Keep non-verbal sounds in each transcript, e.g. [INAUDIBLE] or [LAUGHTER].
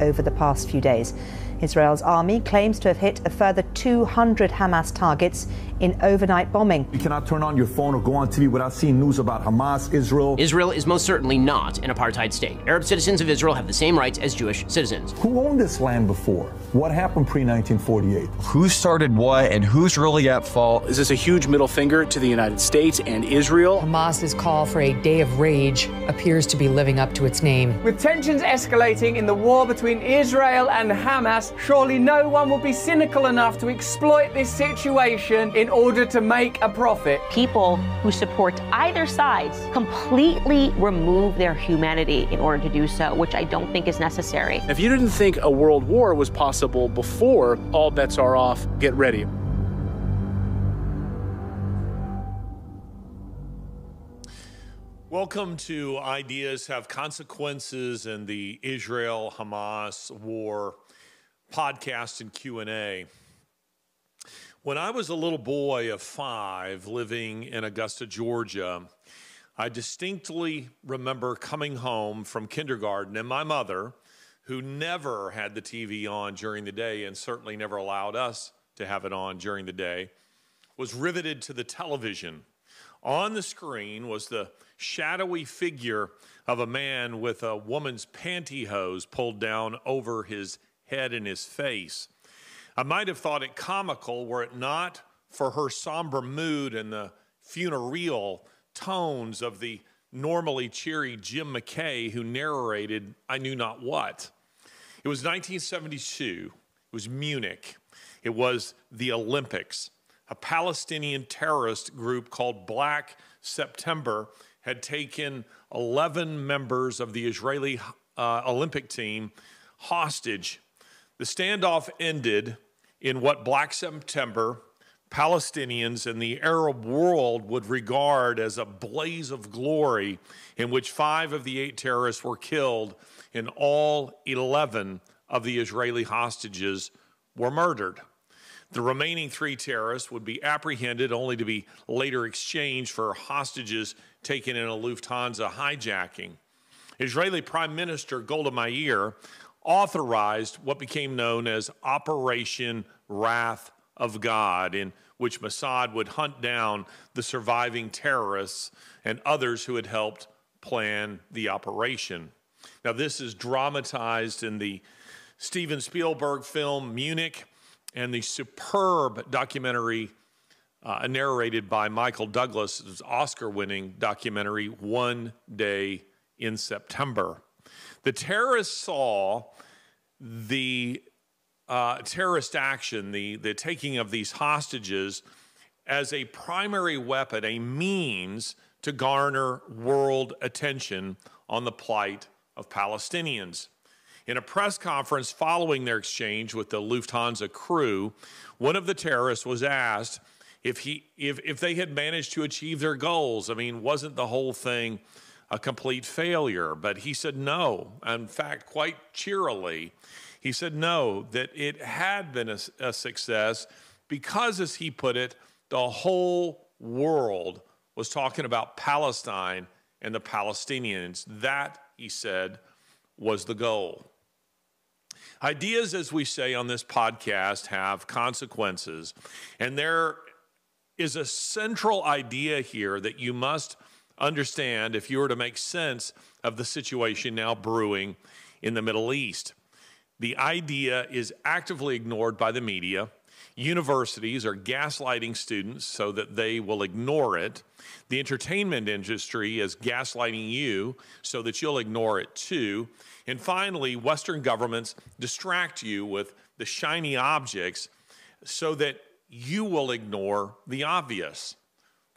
over the past few days. Israel's army claims to have hit a further 200 Hamas targets in overnight bombing. You cannot turn on your phone or go on TV without seeing news about Hamas, Israel. Israel is most certainly not an apartheid state. Arab citizens of Israel have the same rights as Jewish citizens. Who owned this land before? What happened pre 1948? Who started what and who's really at fault? Is this a huge middle finger to the United States and Israel? Hamas's call for a day of rage appears to be living up to its name. With tensions escalating in the war between Israel and Hamas, surely no one will be cynical enough to exploit this situation in order to make a profit. People who support either sides completely remove their humanity in order to do so, which I don't think is necessary. If you didn't think a world war was possible before all bets are off, get ready. Welcome to Ideas Have Consequences and the Israel Hamas war podcast and Q&A. When I was a little boy of 5 living in Augusta, Georgia, I distinctly remember coming home from kindergarten and my mother, who never had the TV on during the day and certainly never allowed us to have it on during the day, was riveted to the television. On the screen was the shadowy figure of a man with a woman's pantyhose pulled down over his head and his face. I might have thought it comical were it not for her somber mood and the funereal tones of the normally cheery Jim McKay who narrated I knew not what. It was 1972. It was Munich. It was the Olympics. A Palestinian terrorist group called Black September had taken 11 members of the Israeli uh, Olympic team hostage. The standoff ended in what Black September, Palestinians, and the Arab world would regard as a blaze of glory, in which five of the eight terrorists were killed, and all 11 of the Israeli hostages were murdered. The remaining three terrorists would be apprehended only to be later exchanged for hostages taken in a Lufthansa hijacking. Israeli Prime Minister Golda Meir authorized what became known as Operation Wrath of God, in which Mossad would hunt down the surviving terrorists and others who had helped plan the operation. Now, this is dramatized in the Steven Spielberg film Munich and the superb documentary uh, narrated by Michael Douglas, Oscar winning documentary, One Day in September. The terrorists saw the uh, terrorist action, the, the taking of these hostages, as a primary weapon, a means to garner world attention on the plight of Palestinians. In a press conference following their exchange with the Lufthansa crew, one of the terrorists was asked if, he, if, if they had managed to achieve their goals. I mean, wasn't the whole thing a complete failure? But he said no. In fact, quite cheerily, he said no, that it had been a, a success because, as he put it, the whole world was talking about Palestine and the Palestinians. That, he said, was the goal. Ideas, as we say on this podcast, have consequences. And there is a central idea here that you must understand if you were to make sense of the situation now brewing in the Middle East. The idea is actively ignored by the media. Universities are gaslighting students so that they will ignore it. The entertainment industry is gaslighting you so that you'll ignore it too. And finally, Western governments distract you with the shiny objects so that you will ignore the obvious.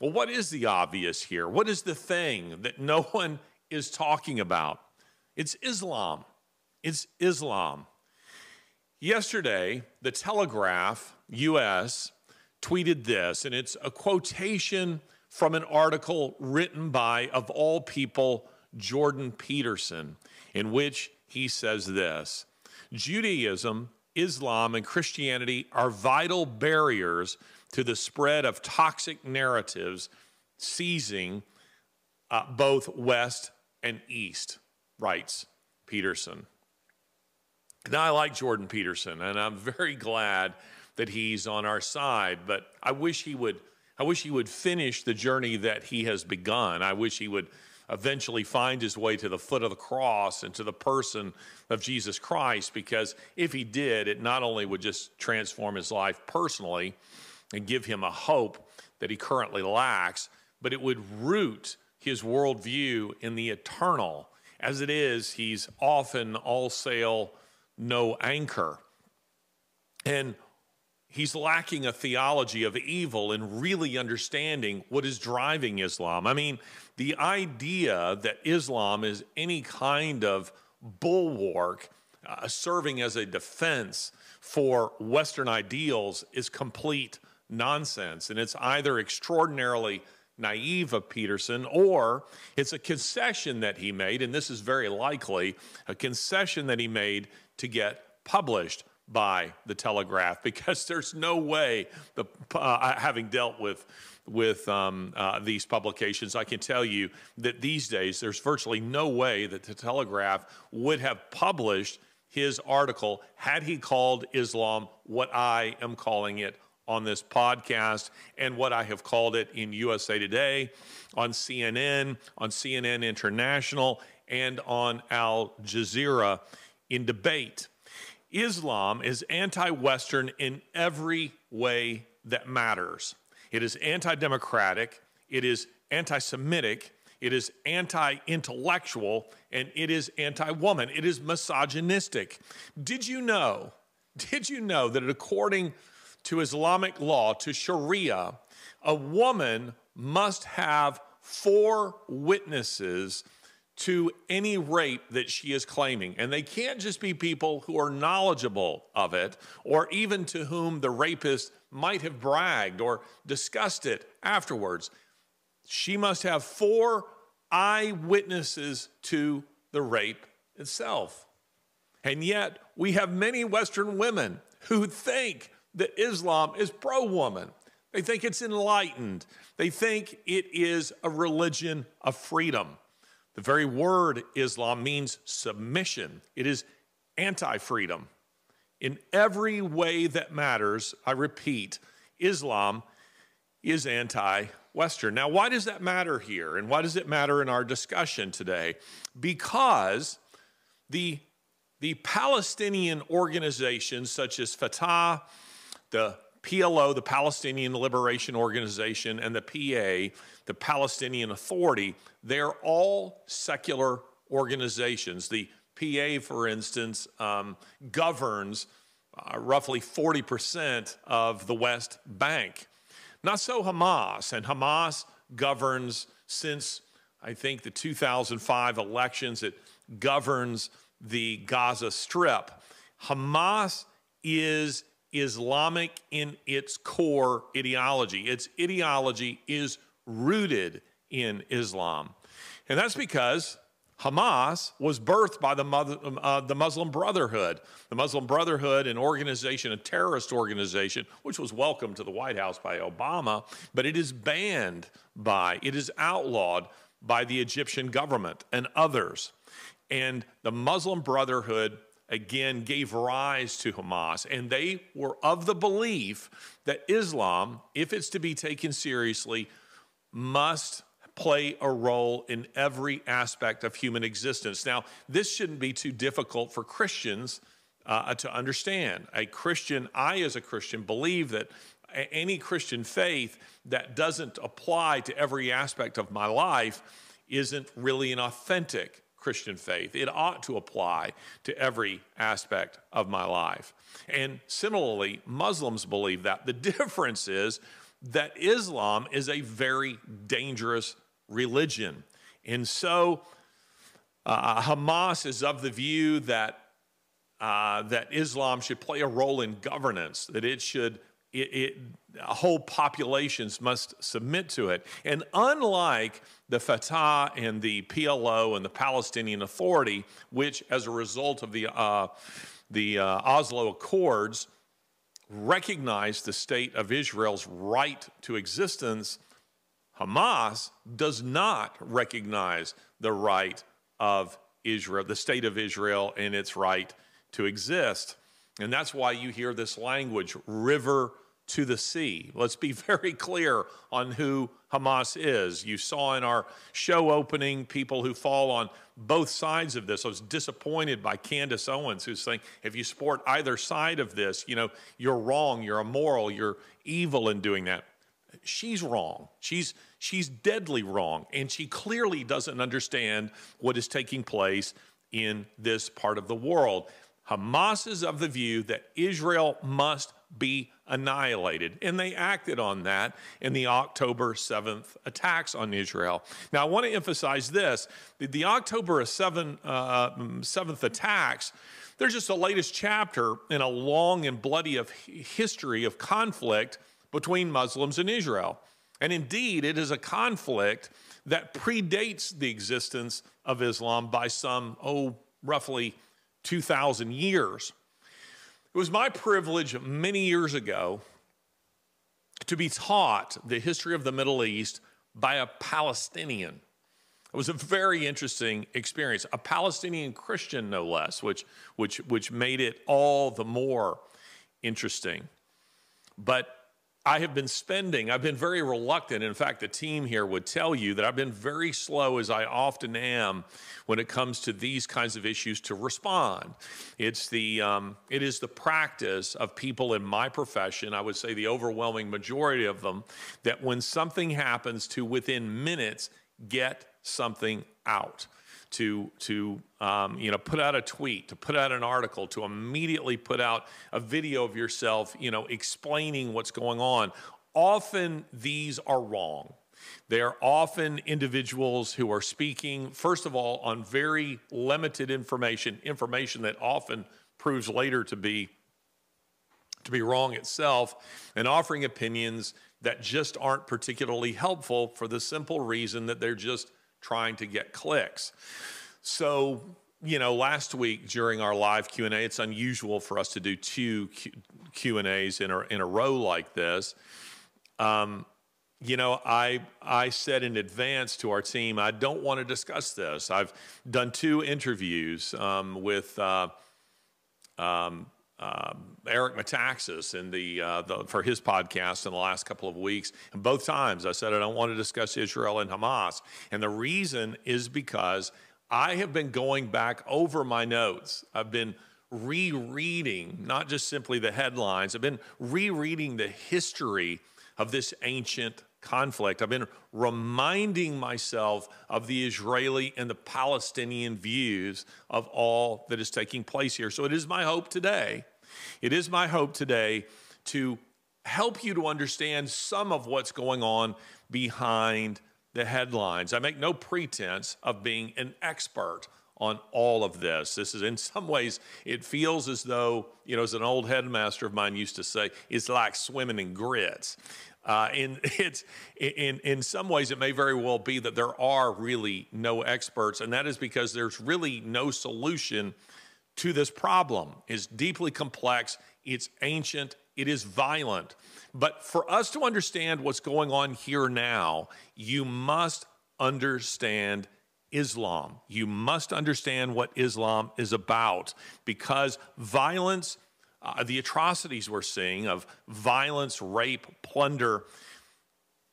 Well, what is the obvious here? What is the thing that no [LAUGHS] one is talking about? It's Islam. It's Islam. Yesterday, the Telegraph US tweeted this, and it's a quotation from an article written by, of all people, Jordan Peterson in which he says this Judaism, Islam, and Christianity are vital barriers to the spread of toxic narratives seizing uh, both West and East, writes Peterson. Now, I like Jordan Peterson, and I'm very glad that he's on our side, but I wish he would. I wish he would finish the journey that he has begun. I wish he would eventually find his way to the foot of the cross and to the person of Jesus Christ, because if he did, it not only would just transform his life personally and give him a hope that he currently lacks, but it would root his worldview in the eternal. As it is, he's often all sail, no anchor. And he's lacking a theology of evil and really understanding what is driving Islam. I mean, the idea that Islam is any kind of bulwark uh, serving as a defense for Western ideals is complete nonsense. And it's either extraordinarily naive of Peterson, or it's a concession that he made, and this is very likely a concession that he made to get published by the Telegraph [LAUGHS] because there's no way, the, uh, having dealt with with um, uh, these publications, I can tell you that these days there's virtually no way that the Telegraph would have published his article had he called Islam what I am calling it on this podcast and what I have called it in USA Today, on CNN, on CNN International, and on Al Jazeera in debate. Islam is anti Western in every way that matters. It is anti democratic, it is anti Semitic, it is anti intellectual, and it is anti woman. It is misogynistic. Did you know? [LAUGHS] Did you know that according to Islamic law, to Sharia, a woman must have four witnesses to any rape that she is claiming. And they can't just be people who are knowledgeable of it or even to whom the rapist might have bragged or discussed it afterwards. She must have four eyewitnesses to the rape itself. And yet, we have many Western women who think that Islam is pro woman. They think it's enlightened. They think it is a religion of freedom. The very word Islam means submission, it is anti freedom. In every way that matters, I repeat, Islam is anti Western. Now, why does that matter here? And why does it matter in our discussion today? Because the, the Palestinian organizations such as Fatah, the PLO, the Palestinian Liberation Organization, and the PA, the Palestinian Authority, they're all secular organizations. The PA, for instance, um, governs uh, roughly 40% of the West Bank. Not so Hamas, and Hamas governs since I think the 2005 elections, it governs the Gaza Strip. Hamas is Islamic in its core ideology. Its ideology is rooted in Islam. And that's because Hamas was birthed by the, uh, the Muslim Brotherhood. The Muslim Brotherhood, an organization, a terrorist organization, which was welcomed to the White House by Obama, but it is banned by, it is outlawed by the Egyptian government and others. And the Muslim Brotherhood again gave rise to Hamas. And they were of the belief that Islam, if it's to be taken seriously, must play a role in every aspect of human existence. Now, this shouldn't be too difficult for Christians uh, to understand. A Christian, I as a Christian, believe that any Christian faith that doesn't apply to every aspect of my life isn't really an authentic Christian faith. It ought to apply to every aspect of my life. And similarly, Muslims believe that. The [LAUGHS] difference is that Islam is a very dangerous religion. And so uh, Hamas is of the view that, uh, that Islam should play a role in governance, that it should it, it, whole populations must submit to it. And unlike the Fatah and the PLO and the Palestinian Authority, which, as a result of the, uh, the uh, Oslo Accords, recognized the state of Israel's right to existence, Hamas does not recognize the right of Israel, the state of Israel, and its right to exist. And that's why you hear this language, river to the sea. Let's be [LAUGHS] very clear on who Hamas is. You saw in our show opening people who fall on both sides of this. I was disappointed by Candace Owens, who's saying, if you support either side of this, you know, you're wrong, you're immoral, you're evil in doing that. She's wrong. She's she's deadly wrong, and she clearly doesn't understand what is taking place in this part of the world. Hamas is of the view that Israel must be annihilated. And they acted on that in the October 7th attacks on Israel. Now, I want to emphasize this the, October 7, uh, 7th attacks. They're just the latest chapter in a long and bloody of history of conflict between Muslims and Israel. And indeed, it is a conflict that predates the existence of Islam by some, oh, roughly 2,000 years. It was my privilege many years ago to be taught the history of the Middle East by a Palestinian. It was a very interesting experience, a Palestinian Christian, no less, which, which, which made it all the more interesting. But I have been spending, I've been very reluctant. In fact, the team here would tell you that I've been very slow, as I often am, when it comes to these kinds of issues to respond. It's the, um, it is the practice of people in my profession, I would say the overwhelming majority of them, that when something happens to within minutes, get something out to to um, you know put out a tweet, to put out an article, to immediately put out a video of yourself, you know, explaining what's going on. Often these are wrong. They are often individuals who are speaking, first of all, on very limited information, information that often proves later to be to be wrong itself, and offering opinions that just aren't particularly helpful for the simple reason that they're just trying to get clicks. So, you know, last week during our live Q&A, it's unusual for us to do two Q, and A's in a, in a row like this. Um, you know, I, I said in advance to our team, I don't want to discuss this. I've done two interviews um, with uh, um, um, Eric Metaxas in the, uh, the, for his podcast in the last couple of weeks. And both times I said I don't want to discuss Israel and Hamas. And the reason is because I have been going back over my notes. I've been rereading not just simply the headlines, I've been rereading the history of this ancient conflict. I've been reminding myself of the Israeli and the Palestinian views of all that is taking place here. So it is my hope today, it is my hope today to help you to understand some of what's going on behind the headlines. I make no pretense of being an expert on all of this. This is, in some ways, it feels as though, you know, as an old headmaster of mine used to say, it's like swimming in grits. Uh, and [LAUGHS] it's in in some ways, it may very well be that there are really no experts, and that is because there's really no solution to this problem. It's deeply complex. It's ancient. It is violent. But for us to understand what's going on here now, you must understand Islam. You must understand what Islam is about because violence uh, the atrocities we're seeing of violence, rape, plunder,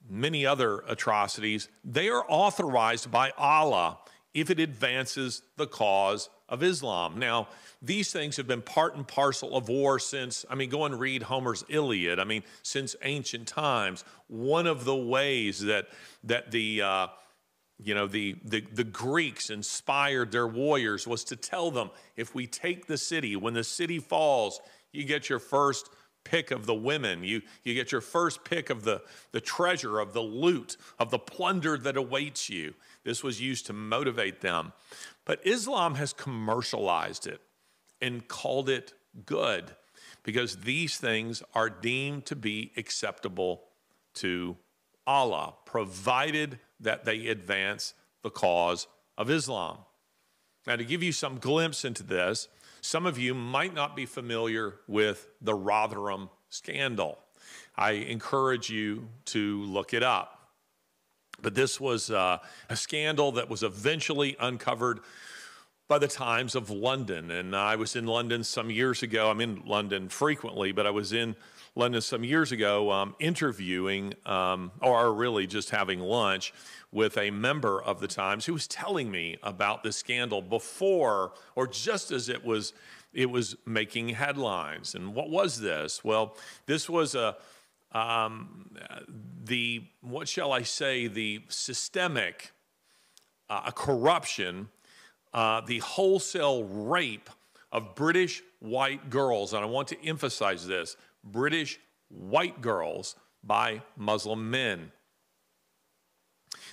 many other atrocities, they are authorized by Allah if it advances the cause of Islam. Now, these things have been part and parcel of war since, I mean, go and read Homer's Iliad. I mean, since ancient times. One of the ways that, that the, uh, you know, the, the, the Greeks inspired their warriors was to tell them if we take the city, when the city falls, you get your first pick of the women. You, you get your first pick of the, the treasure, of the loot, of the plunder that awaits you. This was used to motivate them. But Islam has commercialized it and called it good because these things are deemed to be acceptable to Allah, provided that they advance the cause of Islam. Now, to give you some glimpse into this, some of you might not be familiar with the Rotherham scandal. I encourage you to look it up. But this was uh, a scandal that was eventually uncovered by the Times of London. And I was in London some years ago. I'm in London frequently, but I was in London some years ago um, interviewing, um, or really just having lunch with a member of the Times who was telling me about the scandal before or just as it was it was making headlines. And what was this? Well, this was a um, the what shall I say the systemic uh, corruption, uh, the wholesale rape of British white girls, and I want to emphasize this: British white girls by Muslim men.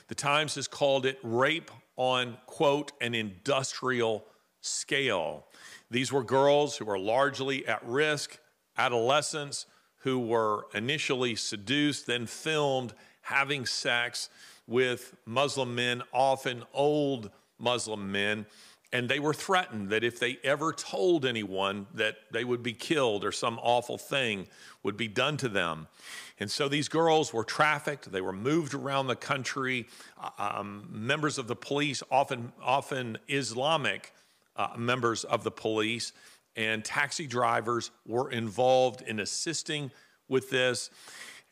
The Times has called it rape on, quote, an industrial scale. These were girls who were largely at risk, adolescents who were initially seduced, then filmed having sex with Muslim men, often old Muslim men. And they were threatened that if they ever told anyone that they would be killed or some awful thing would be done to them. And so these girls were trafficked. They were moved around the country. Uh, um, members of the police, often, often Islamic uh, members of the police, and taxi drivers were involved in assisting with this.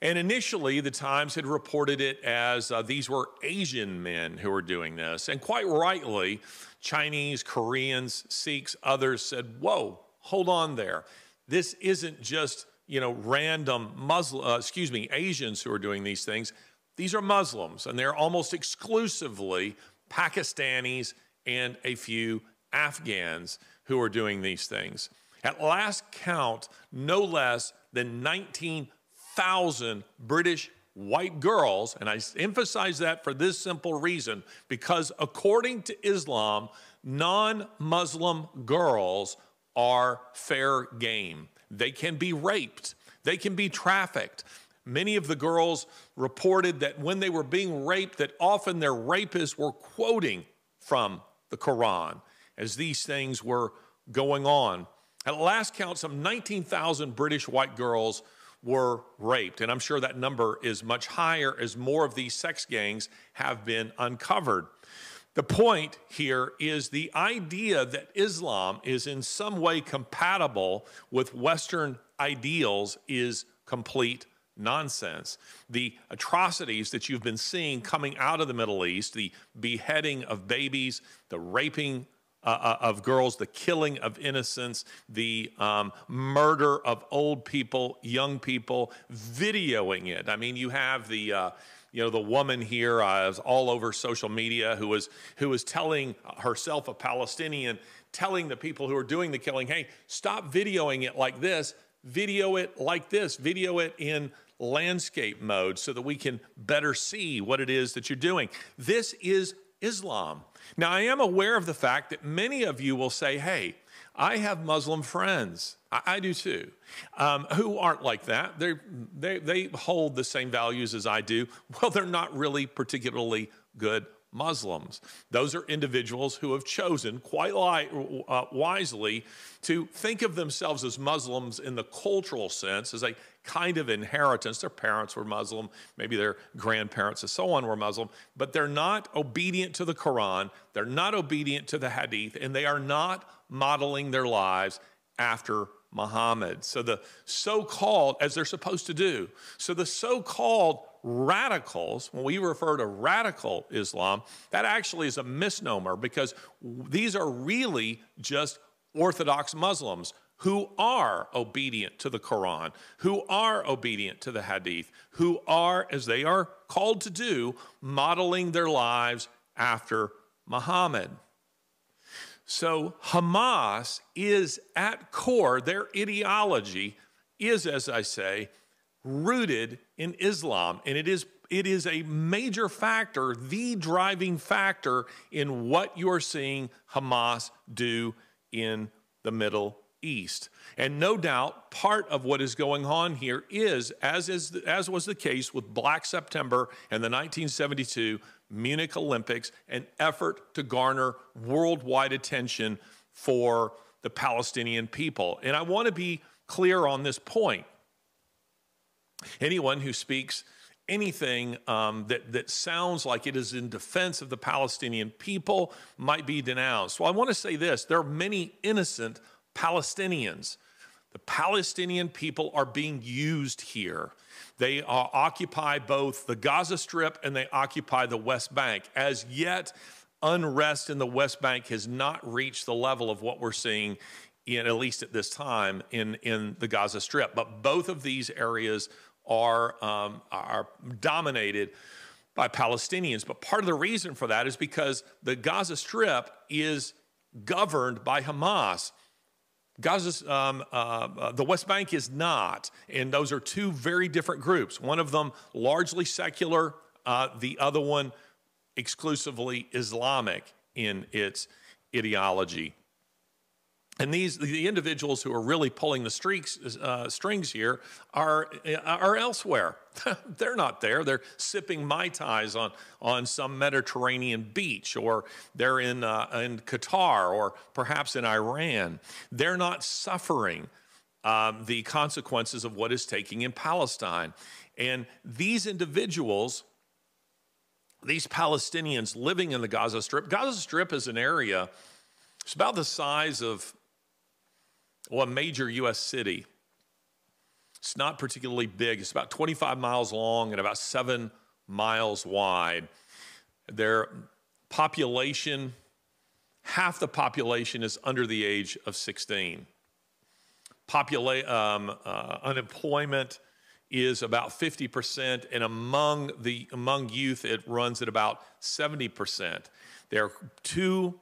And initially, the Times had reported it as uh, these were Asian men who were doing this. And quite rightly, Chinese, Koreans, Sikhs, others said, Whoa, hold on there. This isn't just you know random Muslim, uh, excuse me, Asians who are doing these things. These are Muslims, and they're almost exclusively Pakistanis and a few Afghans who are doing these things. At last count, no less than 19,000 British white girls, and I emphasize that for this simple reason because according to Islam, non Muslim girls are fair game. They can be raped, they can be trafficked. Many of the girls reported that when they were being raped, that often their rapists were quoting from the Quran as these things were going on. At last count, some 19,000 British white girls were raped. And I'm sure that number is much higher as more of these sex gangs have been uncovered. The point here is the idea that Islam is in some way compatible with Western ideals is complete nonsense. The atrocities that you've been seeing coming out of the Middle East, the beheading of babies, the raping uh, uh, of girls, the killing of innocents, the um, murder of old people, young people, videoing it. I mean, you have the. Uh, you know the woman here uh, is all over social media who was who was telling herself a Palestinian, telling the people who are doing the killing, "Hey, stop videoing it like this. Video it like this. Video it in landscape mode so that we can better see what it is that you're doing." This is Islam. Now, I am aware of the fact that many of you will say, hey, I have Muslim friends. I, I do too, um, who aren't like that. They, they, they hold the same values as I do. Well, they're not really particularly good Muslims. Those are individuals who have chosen quite li- uh, wisely to think of themselves as Muslims in the cultural sense, as a kind of inheritance. Their parents were Muslim, maybe their grandparents and so on were Muslim, but they're not obedient to the Quran, they're not obedient to the Hadith, and they are not modeling their lives after Muhammad. So the so called, as they're supposed to do, so the so called radicals, when we refer to radical Islam, that actually is a misnomer because these are really just Orthodox Muslims who are obedient to the Quran, who are obedient to the Hadith, who are, as they are called to do, modeling their lives after Muhammad. So Hamas is at core, their ideology is, as I say, rooted in Islam. And it is, it is a major factor, the driving factor in what you're seeing Hamas do in the Middle East. And no doubt, part of what is going on here is, as, is, as was the case with Black September and the 1972 Munich Olympics, an effort to garner worldwide attention for the Palestinian people. And I want to be clear on this point. Anyone who speaks anything um, that, that sounds like it is in defense of the Palestinian people might be denounced. Well, I want to say this there are many innocent Palestinians. The Palestinian people are being used here. They uh, occupy both the Gaza Strip and they occupy the West Bank. As yet, unrest in the West Bank has not reached the level of what we're seeing in at least at this time in, in the Gaza Strip. But both of these areas are, um, are dominated by Palestinians. But part of the reason for that is because the Gaza Strip is governed by Hamas. Gaza's, um, uh, uh, the West Bank is not, and those are two very different groups. One of them largely secular, uh, the other one exclusively Islamic in its ideology. And these the individuals who are really pulling the streaks, uh, strings here are are elsewhere. [LAUGHS] they're not there. They're sipping mai tais on on some Mediterranean beach, or they're in uh, in Qatar, or perhaps in Iran. They're not suffering um, the consequences of what is taking in Palestine. And these individuals, these Palestinians living in the Gaza Strip, Gaza Strip is an area. It's about the size of well, a major U.S. city. It's not particularly big. It's about 25 miles long and about seven miles wide. Their population, half the population is under the age of 16. Popula- um, uh, unemployment is about 50%, and among the among youth, it runs at about 70%. There are two,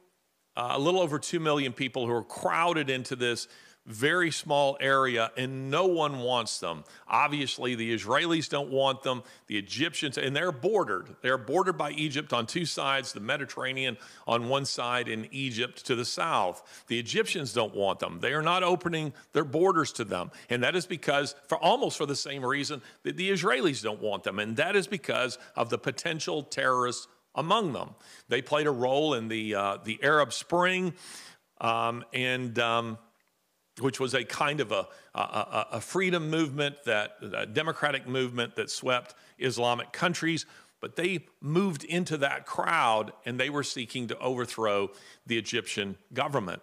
uh, a little over two million people who are crowded into this very small area, and no one wants them. Obviously, the Israelis don't want them, the Egyptians, and they're bordered. They're bordered by Egypt on two sides, the Mediterranean on one side, and Egypt to the south. The Egyptians don't want them. They are not opening their borders to them. And that is because, for almost for the same reason, that the Israelis don't want them. And that is because of the potential terrorists among them. They played a role in the, uh, the Arab Spring. Um, and um, which was a kind of a, a, a freedom movement, that a democratic movement that swept Islamic countries. But they moved into that crowd and they were seeking to overthrow the Egyptian government.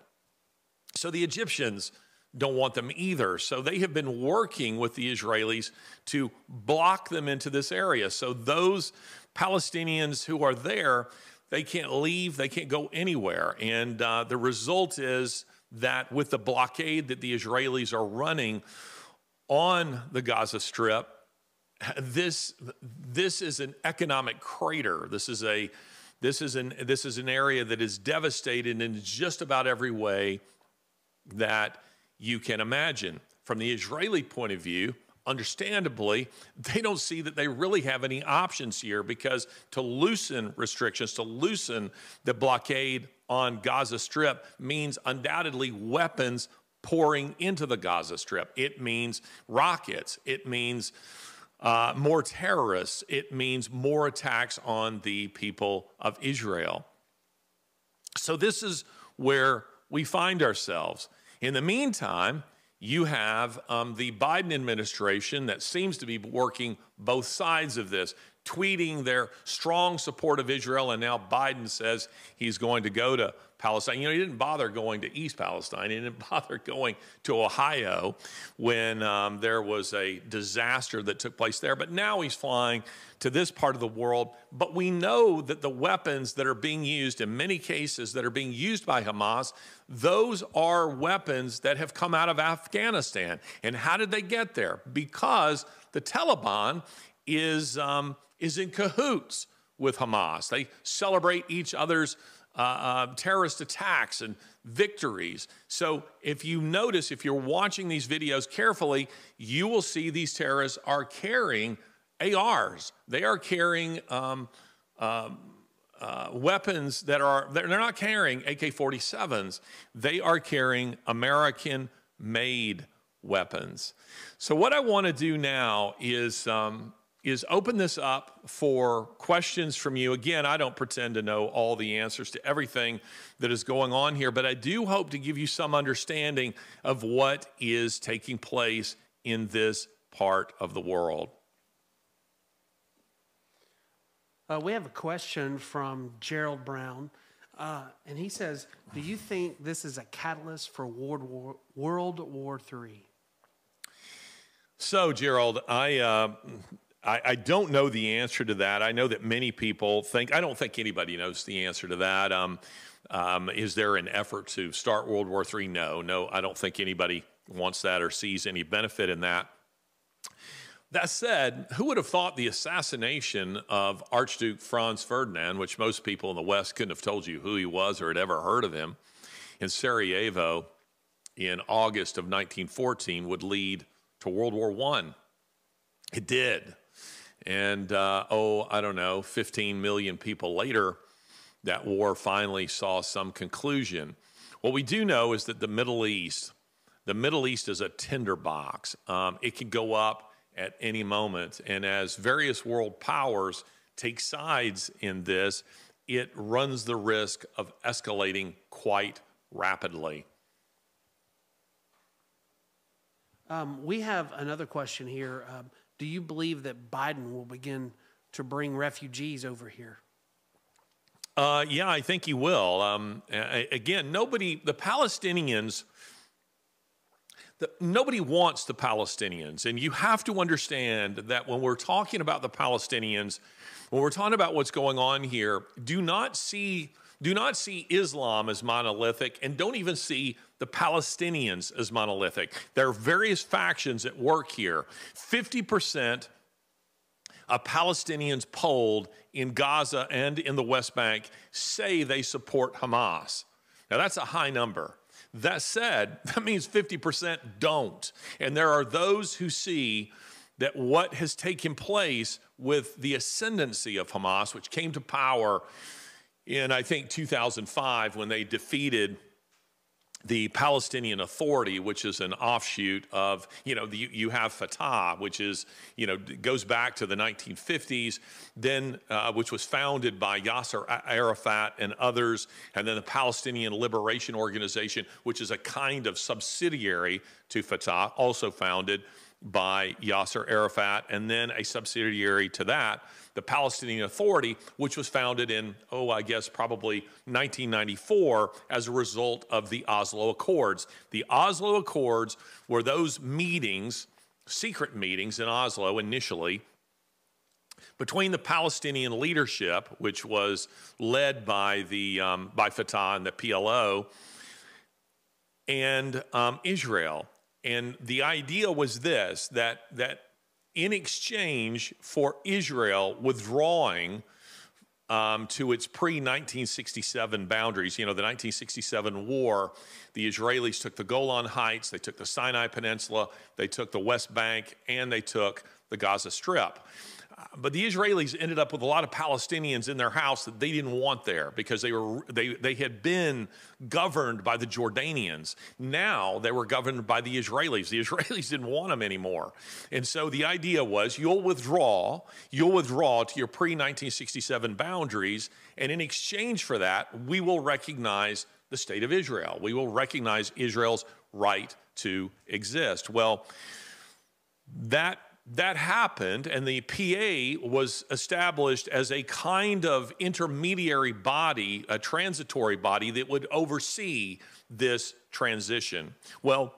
So the Egyptians don't want them either. So they have been working with the Israelis to block them into this area. So those Palestinians who are there, they can't leave, they can't go anywhere. And uh, the result is that with the blockade that the Israelis are running on the Gaza Strip, this, this is an economic crater. This is, a, this, is an, this is an area that is devastated in just about every way that you can imagine. From the Israeli point of view, understandably, they don't see that they really have any options here because to loosen restrictions, to loosen the blockade on Gaza Strip means undoubtedly weapons pouring into the Gaza Strip. It means rockets. It means uh, more terrorists. It means more attacks on the people of Israel. So, this is where we find ourselves. In the meantime, you have um, the Biden administration that seems to be working both sides of this, tweeting their strong support of Israel, and now Biden says he's going to go to Palestine. You know, he didn't bother going to East Palestine. He didn't [LAUGHS] bother going to Ohio when um, there was a disaster that took place there. But now he's flying to this part of the world. But we know that the weapons that are being used, in many cases, that are being used by Hamas, those are weapons that have come out of Afghanistan. And how did they get there? Because the Taliban is, um, is in cahoots with Hamas. They celebrate each other's uh, uh, terrorist attacks and victories. So if you notice, if you're watching these videos carefully, you will see these terrorists are carrying ARs. They are carrying um, um, uh, weapons that are, they're not carrying AK 47s, they are carrying American made weapons. So, what I want to do now is um, is open this up for questions from you. Again, I don't pretend to know all the answers to everything that is going on here, but I do hope to give you some understanding of what is taking place in this part of the world. Uh, we have a question from Gerald Brown, uh, and he says, "Do you think this is a catalyst for World War, World War III?" So, Gerald, I, uh, I, I don't know the answer to that. I know that many people think. I don't think anybody knows the answer to that. Um, um, is there an effort to start World War III? No, no. I don't think anybody wants that or sees any benefit in that. That said, who would have thought the assassination of Archduke Franz Ferdinand, which most people in the West couldn't have told you who he was or had ever heard of him, in Sarajevo in August of 1914 would lead to World War I? It did. And uh, oh, I don't know, 15 million people later, that war finally saw some conclusion. What we do know is that the Middle East, the Middle East is a tinderbox. Um, it can go up at any moment. And as various world powers take sides in this, it runs the risk of escalating quite rapidly. Um, we have another question here. Um, do you believe that Biden will begin to bring refugees over here? Uh, yeah, I think he will. Um, again, nobody, the Palestinians, the, nobody wants the Palestinians. And you have to understand that when we're talking about the Palestinians, when we're talking about what's going on here, do not see do not see Islam as monolithic and don't even see the Palestinians as monolithic. There are various factions at work here. 50% of Palestinians polled in Gaza and in the West Bank say they support Hamas. Now, that's a high number. That said, [LAUGHS] that means 50% don't. And there are those who see that what has taken place with the ascendancy of Hamas, which came to power in, I think, 2005 when they defeated the Palestinian Authority, which is an offshoot of, you know, the, you have Fatah, which is, you know, goes back to the 1950s, then uh, which was founded by Yasser Arafat and others, and then the Palestinian Liberation Organization, which is a kind of subsidiary to Fatah, also founded by Yasser Arafat, and then a subsidiary to that the Palestinian Authority, which was founded in, oh, I guess probably 1994 as a result of the Oslo Accords. The Oslo Accords were those meetings, secret meetings in Oslo initially, between the Palestinian leadership, which was led by the um, by Fatah and the PLO, and um, Israel. And the idea was this: that that in exchange for Israel withdrawing um, to its pre 1967 boundaries. You know, the 1967 war, the Israelis took the Golan Heights, they took the Sinai Peninsula, they took the West Bank, and they took the Gaza Strip. But the Israelis ended up with a lot of Palestinians in their house that they didn't want there because they were they, they had been governed by the Jordanians. Now they were governed by the Israelis. The [LAUGHS] Israelis didn't want them anymore. And so the idea was you'll withdraw, you'll withdraw to your pre-1967 boundaries, and in exchange for that, we will recognize the state of Israel. We will recognize Israel's right to exist. Well, that that happened, and the PA was established as a kind of intermediary body, a transitory body that would oversee this transition. Well,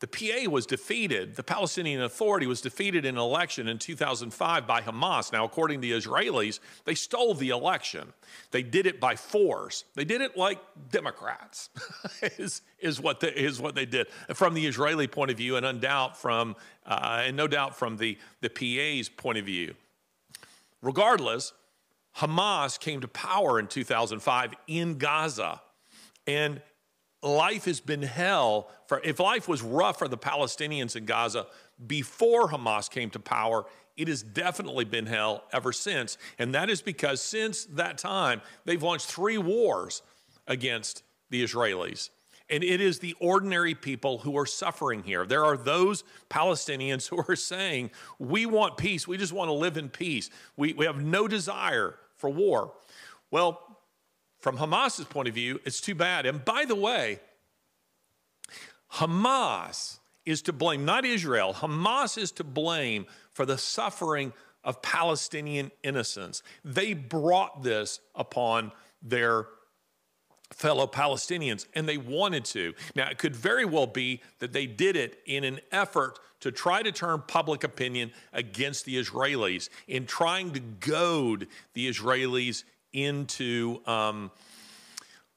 the PA was defeated, the Palestinian Authority was defeated in an election in 2005 by Hamas. Now, according to the Israelis, they stole the election. They did it by force. They did it like Democrats, [LAUGHS] is, is, what they, is what they did from the Israeli point of view, and, undoubt from, uh, and no doubt from the, the PA's point of view. Regardless, Hamas came to power in 2005 in Gaza. And life has been hell for if life was rough for the Palestinians in Gaza before Hamas came to power, it has definitely been hell ever since. And that is because since that time, they've launched three wars against the Israelis. And it is the ordinary people who are suffering here. There are those Palestinians [LAUGHS] who are saying, We want peace. We just want to live in peace. We, we have no desire for war. Well, from Hamas's point of view, it's too bad. And by the way, Hamas is to blame, not Israel. Hamas is to blame for the suffering of Palestinian innocents. They brought this upon their fellow Palestinians, and they wanted to. Now, it could very well be that they did it in an effort to try to turn public opinion against the Israelis, in trying to goad the Israelis into um,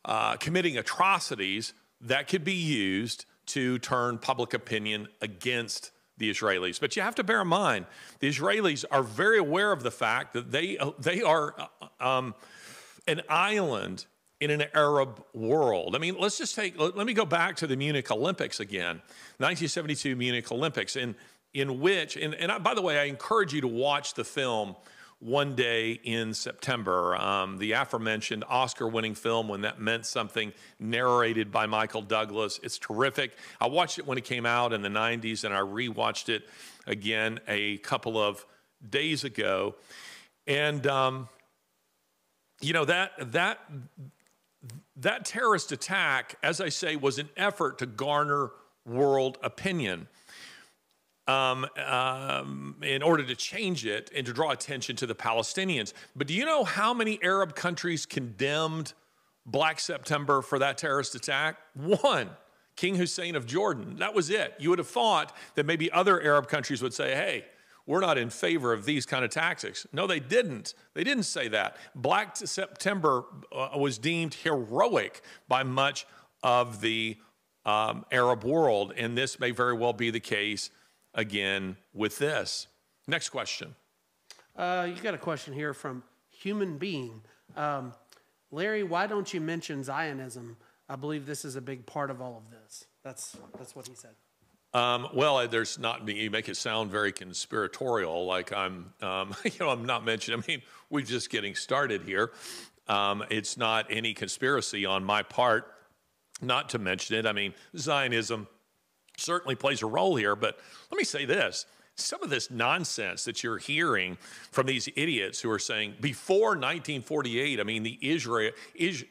uh, committing atrocities that could be used to turn public opinion against the Israelis. But you have to bear in mind, the Israelis are very aware of the fact that they, they are uh, um, an island in an Arab world. I mean, let's just take, let, let me go back to the Munich Olympics again, 1972 Munich Olympics, in, in which, and, and I, by the way, I encourage you to watch the film one day in September. Um, the aforementioned Oscar winning film, When That Meant Something, narrated by Michael Douglas. It's terrific. I watched it when it came out in the 90s, and I rewatched it again a couple of days ago. And, um, you know, that, that, that terrorist attack, as I say, was an effort to garner world opinion. Um, um, in order to change it and to draw attention to the Palestinians. But do you know how many Arab countries condemned Black September for that terrorist attack? One. King Hussein of Jordan. That was it. You would have thought that maybe other Arab countries would say, hey, we're not in favor of these kind of tactics. No, they didn't. They didn't say that. Black September uh, was deemed heroic by much of the um, Arab world, and this may very well be the case again with this. Next question. Uh, you got a question here from Human Being. Um, Larry, why don't you mention Zionism? I believe this is a big part of all of this. That's, that's what he said. Um, well, there's not. You make it sound very conspiratorial, like I'm. Um, [LAUGHS] you know, I'm not mentioning. I mean, we're just getting started here. Um, it's not any conspiracy on my part not to mention it. I mean, Zionism certainly plays a role here, but let me say this. Some of this nonsense that you're hearing from these idiots who are saying before 1948, I mean, the Israel, is,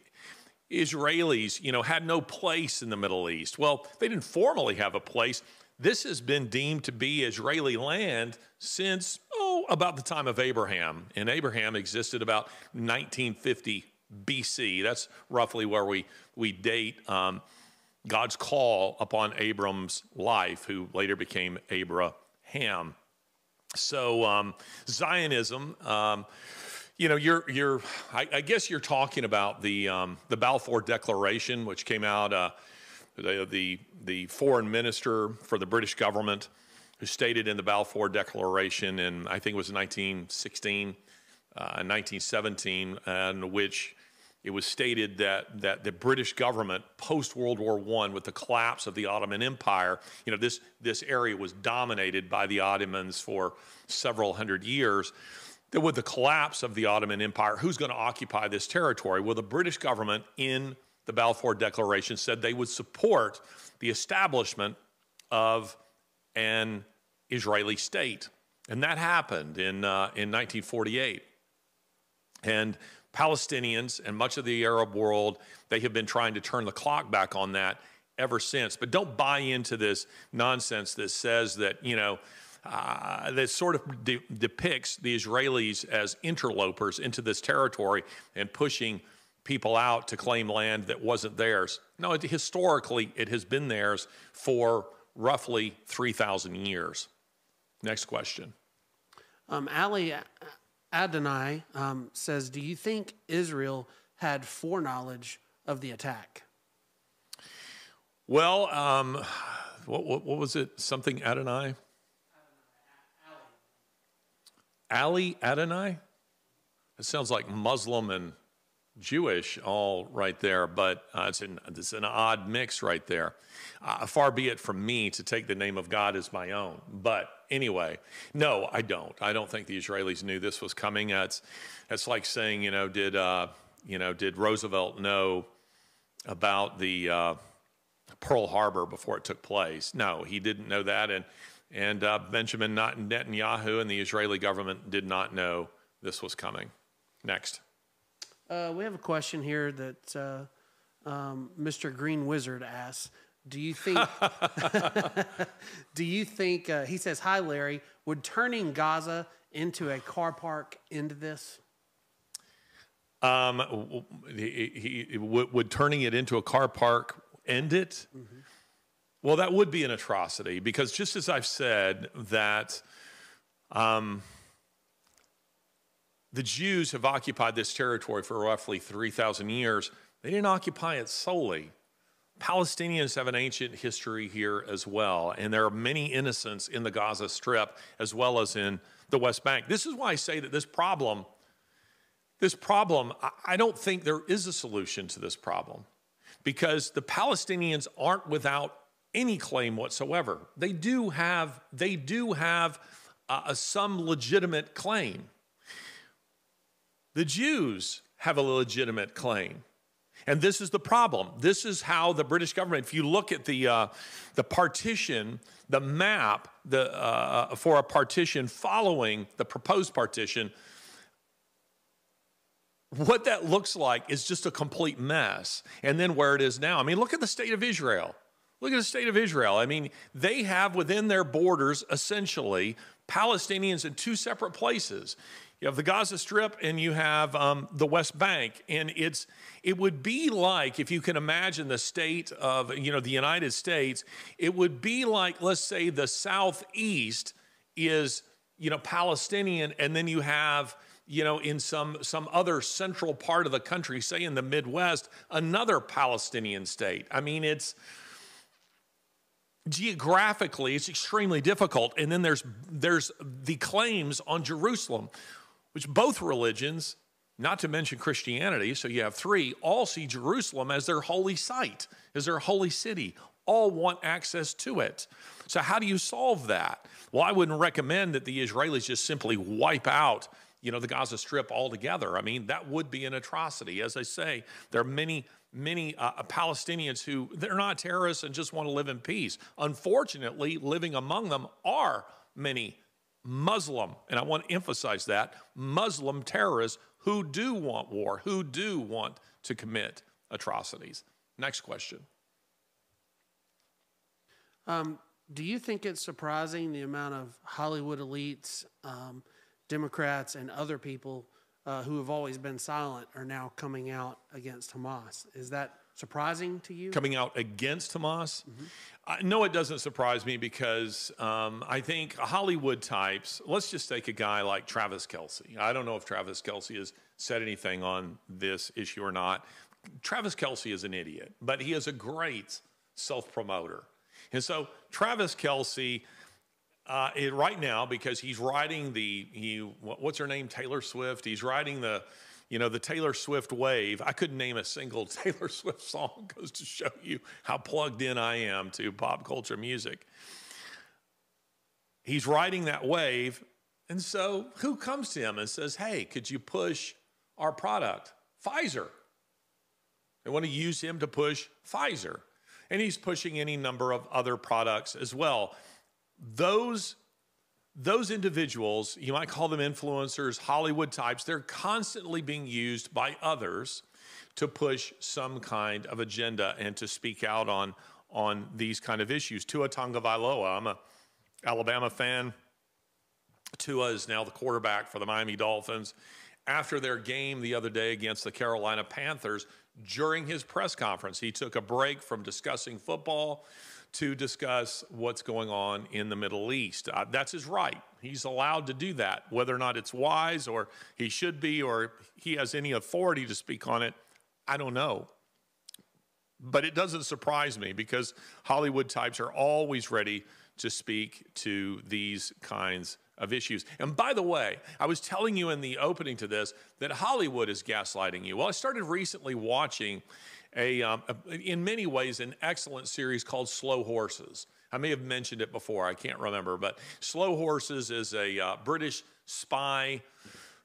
Israelis, you know, had no place in the Middle East. Well, they didn't formally have a place. This has been deemed to be Israeli land since, oh, about the time of Abraham. And Abraham existed about 1950 BC. That's roughly where we, we date um, God's call upon Abram's life, who later became Abraham. So, um, Zionism. Um, you know, you're, you're I, I, guess you're talking about the, um, the Balfour Declaration, which came out, uh, the, the, the foreign minister for the British government, who stated in the Balfour Declaration in, I think it was 1916, uh, 1917, and which it was stated that, that the British government, post World War I, with the collapse of the Ottoman Empire, you know, this, this area was dominated by the Ottomans for several hundred years that with the collapse of the Ottoman Empire, who's going to occupy this territory? Well, the British government in the Balfour Declaration said they would support the establishment of an Israeli state. And that happened in, uh, in 1948. And Palestinians and much of the Arab world, they have been trying to turn the clock back on that ever since. But don't buy into this nonsense that says that, you know, uh, that sort of de- depicts the Israelis as interlopers into this territory and pushing people out to claim land that wasn't theirs. No, it, historically, it has been theirs for roughly 3,000 years. Next question. Um, Ali Adonai um, says, Do you think Israel had foreknowledge of the attack? Well, um, what, what, what was it? Something Adonai? Ali Adonai? It sounds like Muslim and Jewish all right there, but uh, it's, an, it's an odd mix right there. Uh, far be it from me to take the name of God as my own. But anyway, no, I don't. I don't think the Israelis knew this was coming. Uh, it's, it's like saying, you know, did, uh, you know, did Roosevelt know about the uh, Pearl Harbor before it took place? No, he didn't know that. And and uh, Benjamin Netanyahu and the Israeli government did not know this was coming. Next. Uh, we have a question here that uh, um, Mr. Green Wizard asks. Do you think? [LAUGHS] do you think? Uh, he says, "Hi, Larry. Would turning Gaza into a car park into this? Um, he, he, would, would turning it into a car park end it? Well, that would be an atrocity because just as I've said that um, the Jews have occupied this territory for roughly 3,000 years, they didn't occupy it solely. Palestinians have an ancient history here as well, and there are many innocents in the Gaza Strip as well as in the West Bank. This is why I say that this problem, this problem, I- don't think there is a solution to this problem because the Palestinians aren't without any claim whatsoever. They do have, they do have uh, some legitimate claim. The Jews have a legitimate claim. And this is the problem. This is how the British government, if you look at the, uh, the partition, the map the, uh, for a partition following the proposed partition, what that looks like is just a complete mess. And then where it is now. I mean, look at the state of Israel. Look at the state of Israel. I mean, they have within their borders essentially Palestinians in two separate places. You have the Gaza Strip and you have um, the West Bank, and it's it would be like if you can imagine the state of you know the United States, it would be like let's say the southeast is you know Palestinian, and then you have you know in some some other central part of the country, say in the Midwest, another Palestinian state. I mean, it's geographically it's extremely difficult. And then there's there's the claims on Jerusalem which both religions not to mention Christianity so you have three all see Jerusalem as their holy site as their holy city. All want access to it. So how do you solve that? Well I wouldn't recommend that the Israelis just simply wipe out you know the Gaza strip altogether. I mean that would be an atrocity. As I say there are many many uh, Palestinians who they're not terrorists and just want to live in peace. Unfortunately, living among them are many Muslim, and I want to emphasize that Muslim terrorists who do want war, who do want to commit atrocities. Next question. Um, do you think it's surprising the amount of Hollywood elites, um, Democrats, and other people uh, who have always been silent are now coming out against Hamas? Is that surprising to you? Coming out against Hamas? Uh, no, it doesn't surprise me because um, I think Hollywood types, let's just take a guy like Travis Kelce. I don't know if Travis Kelce has said anything on this issue or not. Travis Kelce is an idiot, but he is a great self promoter. And so, Travis Kelce, uh, it, right now, because he's riding the, he, what's her name? Taylor Swift. He's riding the, you know, the Taylor Swift wave. I couldn't name a single [LAUGHS] Taylor Swift song, goes to show you how plugged in I am to pop culture music. He's riding that wave. And so, who comes to him and says, Hey, could you push our product? Pfizer. They want to use him to push Pfizer. And he's pushing any number of other products as well. Those, those individuals, you might call them influencers, Hollywood types, they're constantly being used by others to push some kind of agenda and to speak out on, on these kind of issues. Tua Tagovailoa, I'm a Alabama fan. Tua is now the quarterback for the Miami Dolphins. After their game the other day against the Carolina Panthers, during his press conference, he took a break from discussing football to discuss what's going on in the Middle East. Uh, that's his right. He's allowed to do that. Whether or not it's wise or he should be or he has any authority to speak on it, I don't know. But it doesn't surprise me because Hollywood types are always ready to speak to these kinds of issues. And by the way, I was telling you in the opening to this that Hollywood is gaslighting you. Well, I started recently watching a, um, a- in many ways, an excellent series called Slow Horses. I may have mentioned it before, I can't remember, but Slow Horses is a uh, British spy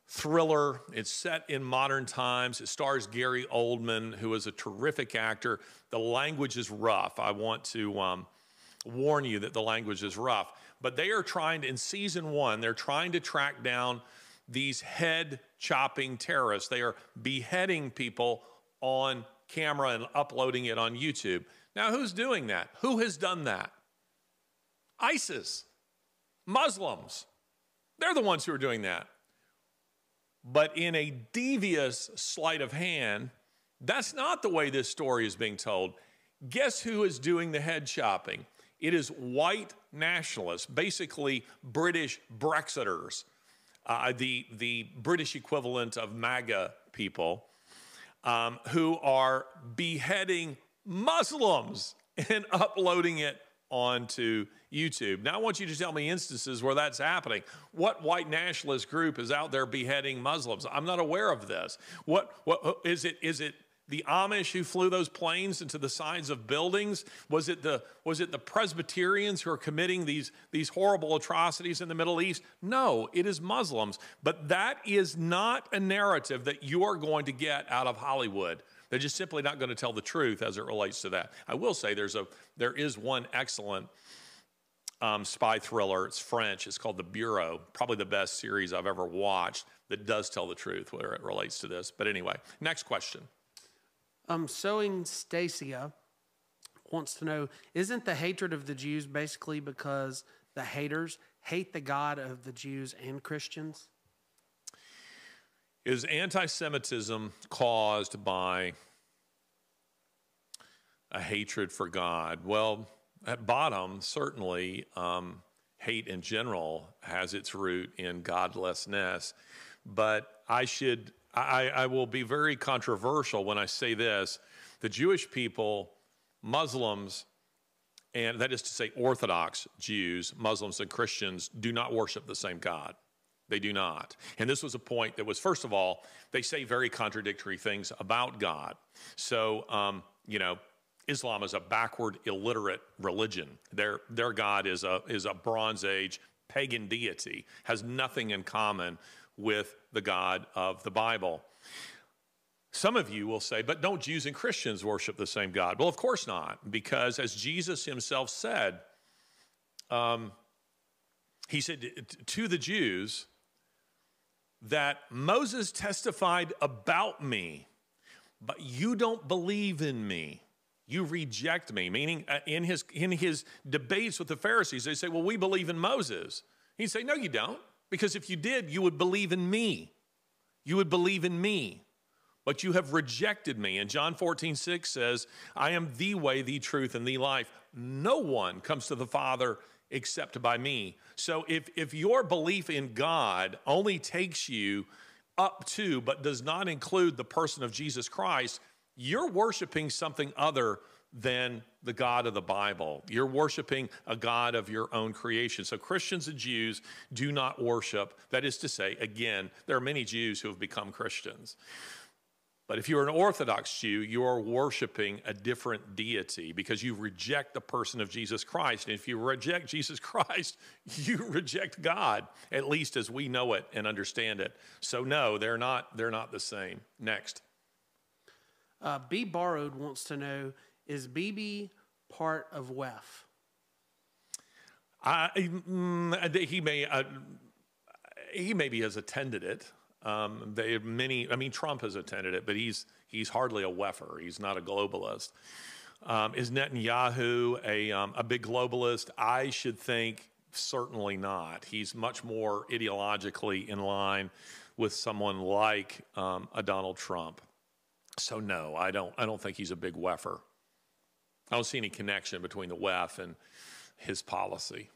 thriller. It's set in modern times. It stars Gary Oldman, who is a terrific actor. The language is rough. I want to um, warn you that the language is rough. But they are trying to, in season one, they're trying to track down these head chopping terrorists. They are beheading people on camera and uploading it on YouTube. Now, who's doing that? Who has done that? ISIS, Muslims. They're the ones who are doing that. But in a devious sleight of hand, that's not the way this story is being told. Guess who is doing the head chopping? It is white nationalists, basically British Brexiters, uh, the, the British equivalent of MAGA people, um, who are beheading Muslims and [LAUGHS] uploading it onto YouTube. Now, I want you to tell me instances where that's happening. What white nationalist group is out there beheading Muslims? I'm not aware of this. What, what is it? Is it the Amish who flew those planes into the sides of buildings? Was it the, was it the Presbyterians who are committing these, these horrible atrocities in the Middle East? No, it is Muslims. But that is not a narrative that you are going to get out of Hollywood. They're just simply not going to tell the truth as it relates to that. I will say there's a there is one excellent um, spy thriller. It's French. It's called The Bureau. Probably the best series I've ever watched that does tell the truth where it relates to this. But anyway, next question. Um, sewing Stacia wants to know: Isn't the hatred of the Jews basically because the haters hate the God of the Jews and Christians? Is anti Semitism caused by a hatred for God? Well, at bottom, certainly, um, hate in general has its root in godlessness. But I should, I, I will be very controversial when I say this. The Jewish people, Muslims, and that is to say, Orthodox Jews, Muslims, and Christians do not worship the same God. They do not. And this was a point that was, first of all, they say very contradictory things about God. So, um, you know, Islam is a backward, illiterate religion. Their, their God is a, is a Bronze Age pagan deity, has nothing in common with the God of the Bible. Some of you will say, but don't Jews and Christians worship the same God? Well, of course not, because as Jesus himself said, um, he said to the Jews, that Moses testified about me, but you don't believe in me. You reject me. Meaning, uh, in his, in his debates with the Pharisees, they say, Well, we believe in Moses. He'd say, No, you don't. Because if you did, you would believe in me. You would believe in me. But you have rejected me. And John 14, 6 says, I am the way, the truth, and the life. No one comes to the Father except by me. So if, if your belief in God only takes you up to, but does not include the person of Jesus Christ, you're worshiping something other than the God of the Bible. You're worshiping a God of your own creation. So Christians and Jews do not worship. That is to say, again, there are many Jews who have become Christians. But if you're an Orthodox Jew, you are worshiping a different deity because you reject the person of Jesus Christ. And if you reject Jesus [LAUGHS] Christ, you reject God, at least as we know it and understand it. So no, they're not, they're not the same. Next. Uh, B Borrowed wants to know Is BB part of WEF? Uh, he may uh, he maybe has attended it. Um, they many. I mean, Trump has attended it, but he's he's hardly a WEFer. He's not a globalist. Um, is Netanyahu a um, a big globalist? I should think certainly not. He's much more ideologically in line with someone like um, a Donald Trump. So no, I don't. I don't think he's a big WEFer. I don't see any connection between the WEF and his policy.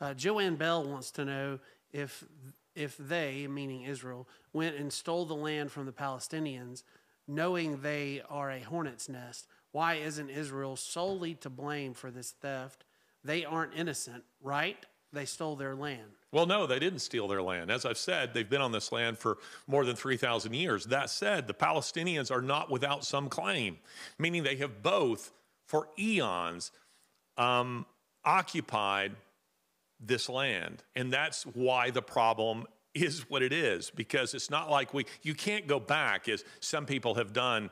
Uh, Joanne Bell wants to know if if they, meaning Israel, went and stole the land from the Palestinians, knowing they are a hornet's nest, why isn't Israel solely to blame for this theft? They aren't innocent, right? They stole their land. Well, no, they didn't steal their land. As I've said, they've been on this land for more than 3,000 years. That said, the Palestinians are not without some claim, meaning they have both, for eons, um, occupied this land. And that's why the problem is what it is, because it's not like we, you can't go back, as some people have done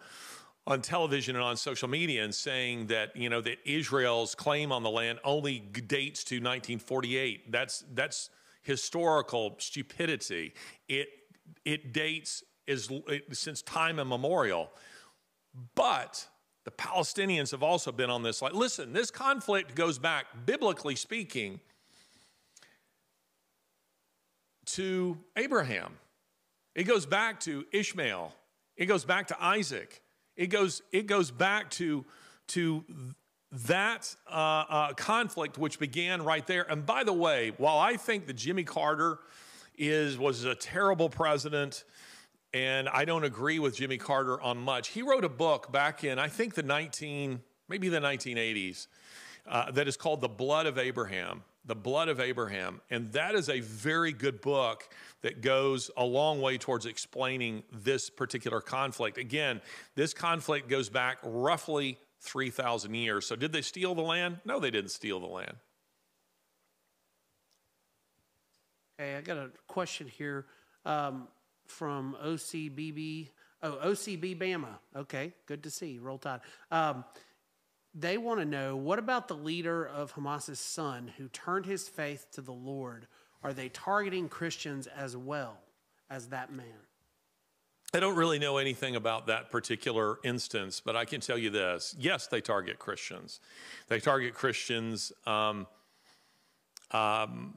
on television and on social media, and saying that, you know, that Israel's claim on the land only dates to 1948. That's, that's historical stupidity. It, it dates is, since time immemorial. But the Palestinians have also been on this. Like, listen, this conflict goes back, biblically speaking, to Abraham. It goes back to Ishmael. It goes back to Isaac. It goes, it goes back to, to that uh, uh, conflict which began right there. And by the way, while I think that Jimmy Carter is, was a terrible president, and I don't agree with Jimmy Carter on much, he wrote a book back in, I think, the 19, maybe the 1980s, uh, that is called The Blood of Abraham. The Blood of Abraham. And that is a very good book that goes a long way towards explaining this particular conflict. Again, this conflict goes back roughly 3,000 years. So, did they steal the land? No, they didn't steal the land. Hey, I got a question here um, from OCBB. Oh, OCB Bama. Okay, good to see. Roll Tide. Um, they want to know what about the leader of Hamas's son who turned his faith to the Lord? Are they targeting Christians as well as that man? I don't really know anything about that particular instance, but I can tell you this. Yes, they target Christians. They target Christians um, um,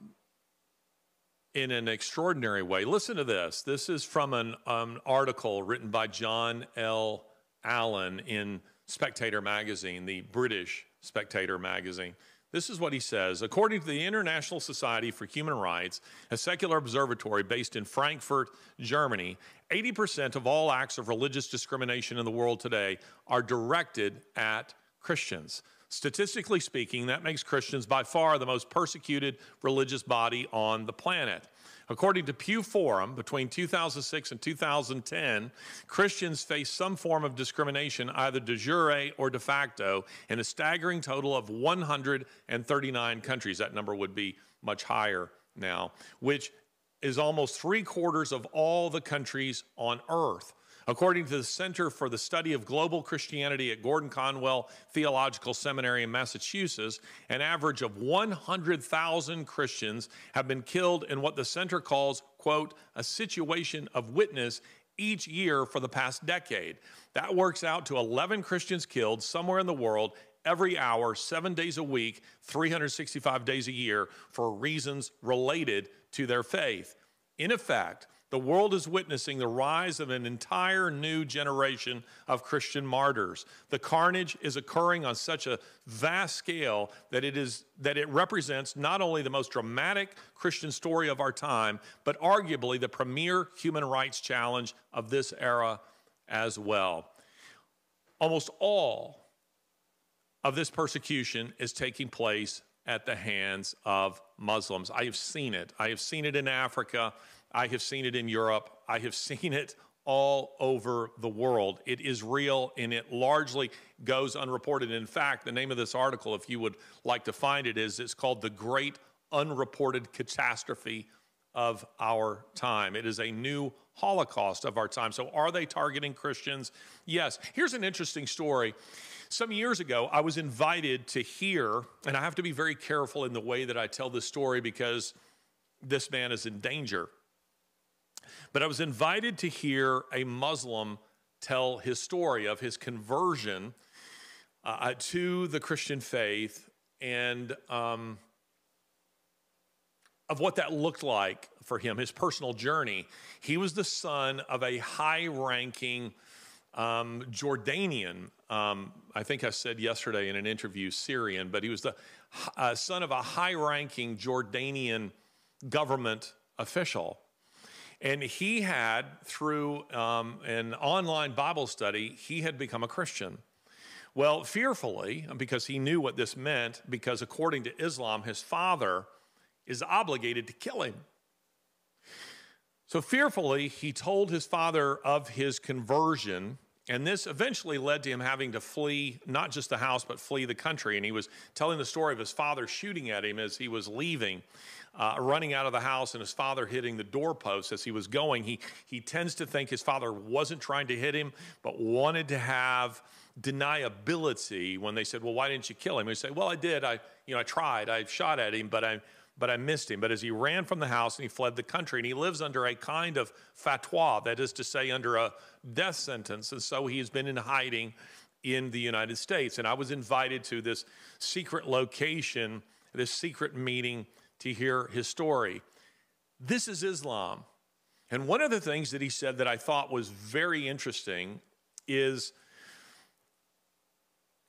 in an extraordinary way. Listen to this. This is from an um, article written by John L. Allen in Spectator magazine, the British Spectator magazine. This is what he says. According to the International Society for Human Rights, a secular observatory based in Frankfurt, Germany, 80% of all acts of religious discrimination in the world today are directed at Christians. Statistically speaking, that makes Christians by far the most persecuted religious body on the planet. According to Pew Forum, between 2006 and 2010, Christians faced some form of discrimination, either de jure or de facto, in a staggering total of 139 countries. That number would be much higher now, which is almost three quarters of all the countries on earth. According to the Center for the Study of Global Christianity at Gordon Conwell Theological Seminary in Massachusetts, an average of 100,000 Christians have been killed in what the center calls, quote, a situation of witness each year for the past decade. That works out to 11 Christians killed somewhere in the world every hour, seven days a week, 365 days a year for reasons related to their faith. In effect, the world is witnessing the rise of an entire new generation of Christian martyrs. The carnage is occurring on such a vast scale that it is that it represents not only the most dramatic Christian story of our time, but arguably the premier human rights challenge of this era as well. Almost all of this persecution is taking place at the hands of Muslims. I have seen it. I have seen it in Africa. I have seen it in Europe. I have [LAUGHS] seen it all over the world. It is real and it largely goes unreported. In fact, the name of this article, if you would like to find it, is it's called The Great Unreported Catastrophe of Our Time. It is a new Holocaust of our time. So, are they targeting Christians? Yes. Here's an interesting story. Some years ago, I was invited to hear, and I have to be very careful in the way that I tell this story because this man is in danger. But I was invited to hear a Muslim tell his story of his conversion uh, to the Christian faith and um, of what that looked like for him, his personal journey. He was the son of a high ranking um, Jordanian, um, I think I said yesterday in an interview, Syrian, but he was the uh, son of a high ranking Jordanian government official. And he had, through um, an online Bible study, he had become a Christian. Well, fearfully, because he knew what this meant, because according to Islam, his father is obligated to kill him. So, fearfully, he told his father of his conversion, and this eventually led to him having to flee not just the house, but flee the country. And he was telling the story of his father shooting at him as he was leaving uh, running out of the house and his father hitting the doorpost as he was going. He, he tends to think his father wasn't trying to hit him, but wanted to have deniability when they said, Well, why didn't you kill him? He say, Well, I did. I, you know, I tried. I shot at him, but I, but I missed him. But as he ran from the house and he fled the country, and he lives under a kind of fatwa, that is to say, under a death sentence. And so he has been in hiding in the United States. And I was invited to this secret location, this secret meeting to hear his story. This is Islam. And one of the things that he said that I thought was very interesting is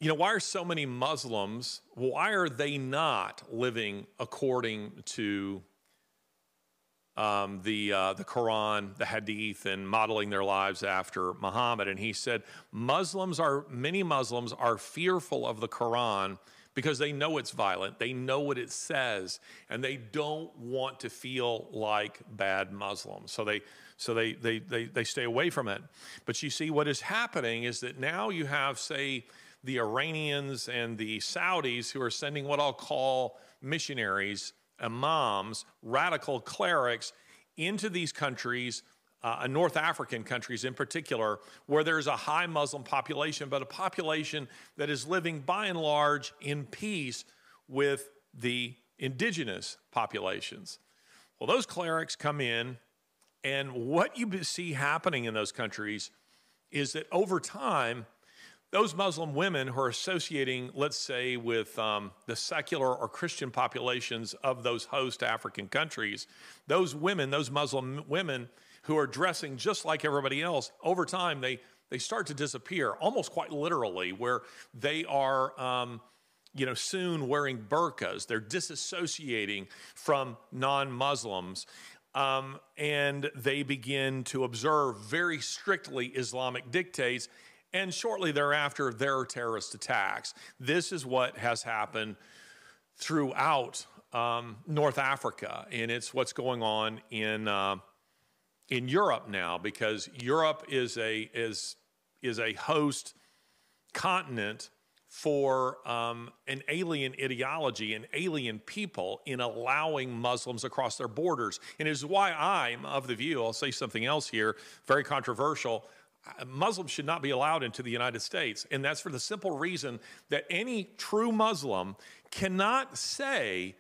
you know, why are so many Muslims, why are they not living according to um, the, uh, the Quran, the Hadith, and modeling their lives after Muhammad? And he said, Muslims are, many Muslims are fearful of the Quran because they know it's violent, they know what it says, and they don't want to feel like bad Muslims. So they so they, they, they, they stay away from it. But you see, what is happening is that now you have, say, the Iranians and the Saudis who are sending what I'll call missionaries, imams, radical clerics into these countries. Uh, North African countries in particular, where there's a high Muslim population, but a population that is living by and large in peace with the indigenous populations. Well, those clerics come in, and what you see happening in those countries is that over time, those Muslim women who are associating, let's say, with um, the secular or Christian populations of those host African countries, those women, those Muslim women who are dressing just like everybody else, over time they, they start to disappear, almost quite literally, where they are. Um, you know, soon wearing burqas. They're disassociating from non Muslims. Um, and they begin to observe very strictly Islamic dictates and shortly thereafter, there are terrorist attacks. This is what has happened throughout um, North Africa, and it's what's going on in uh, in Europe now because Europe is a is is a host continent for um, an alien ideology and alien people in allowing Muslims across their borders. And it is why I'm of the view, I'll say something else here, very controversial, Muslims should not be allowed into the United States. And that's for the simple reason that any true Muslim cannot say,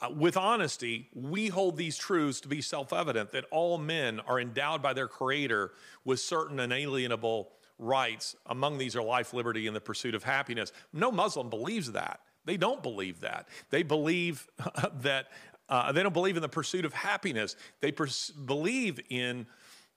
uh, with honesty, we hold these truths to be self evident that all men are endowed by their Creator with certain inalienable rights. Among these are life, liberty, and the pursuit of happiness. No Muslim believes that. They don't believe that. They believe [LAUGHS] that uh, they don't believe in the pursuit of happiness. They pers- believe in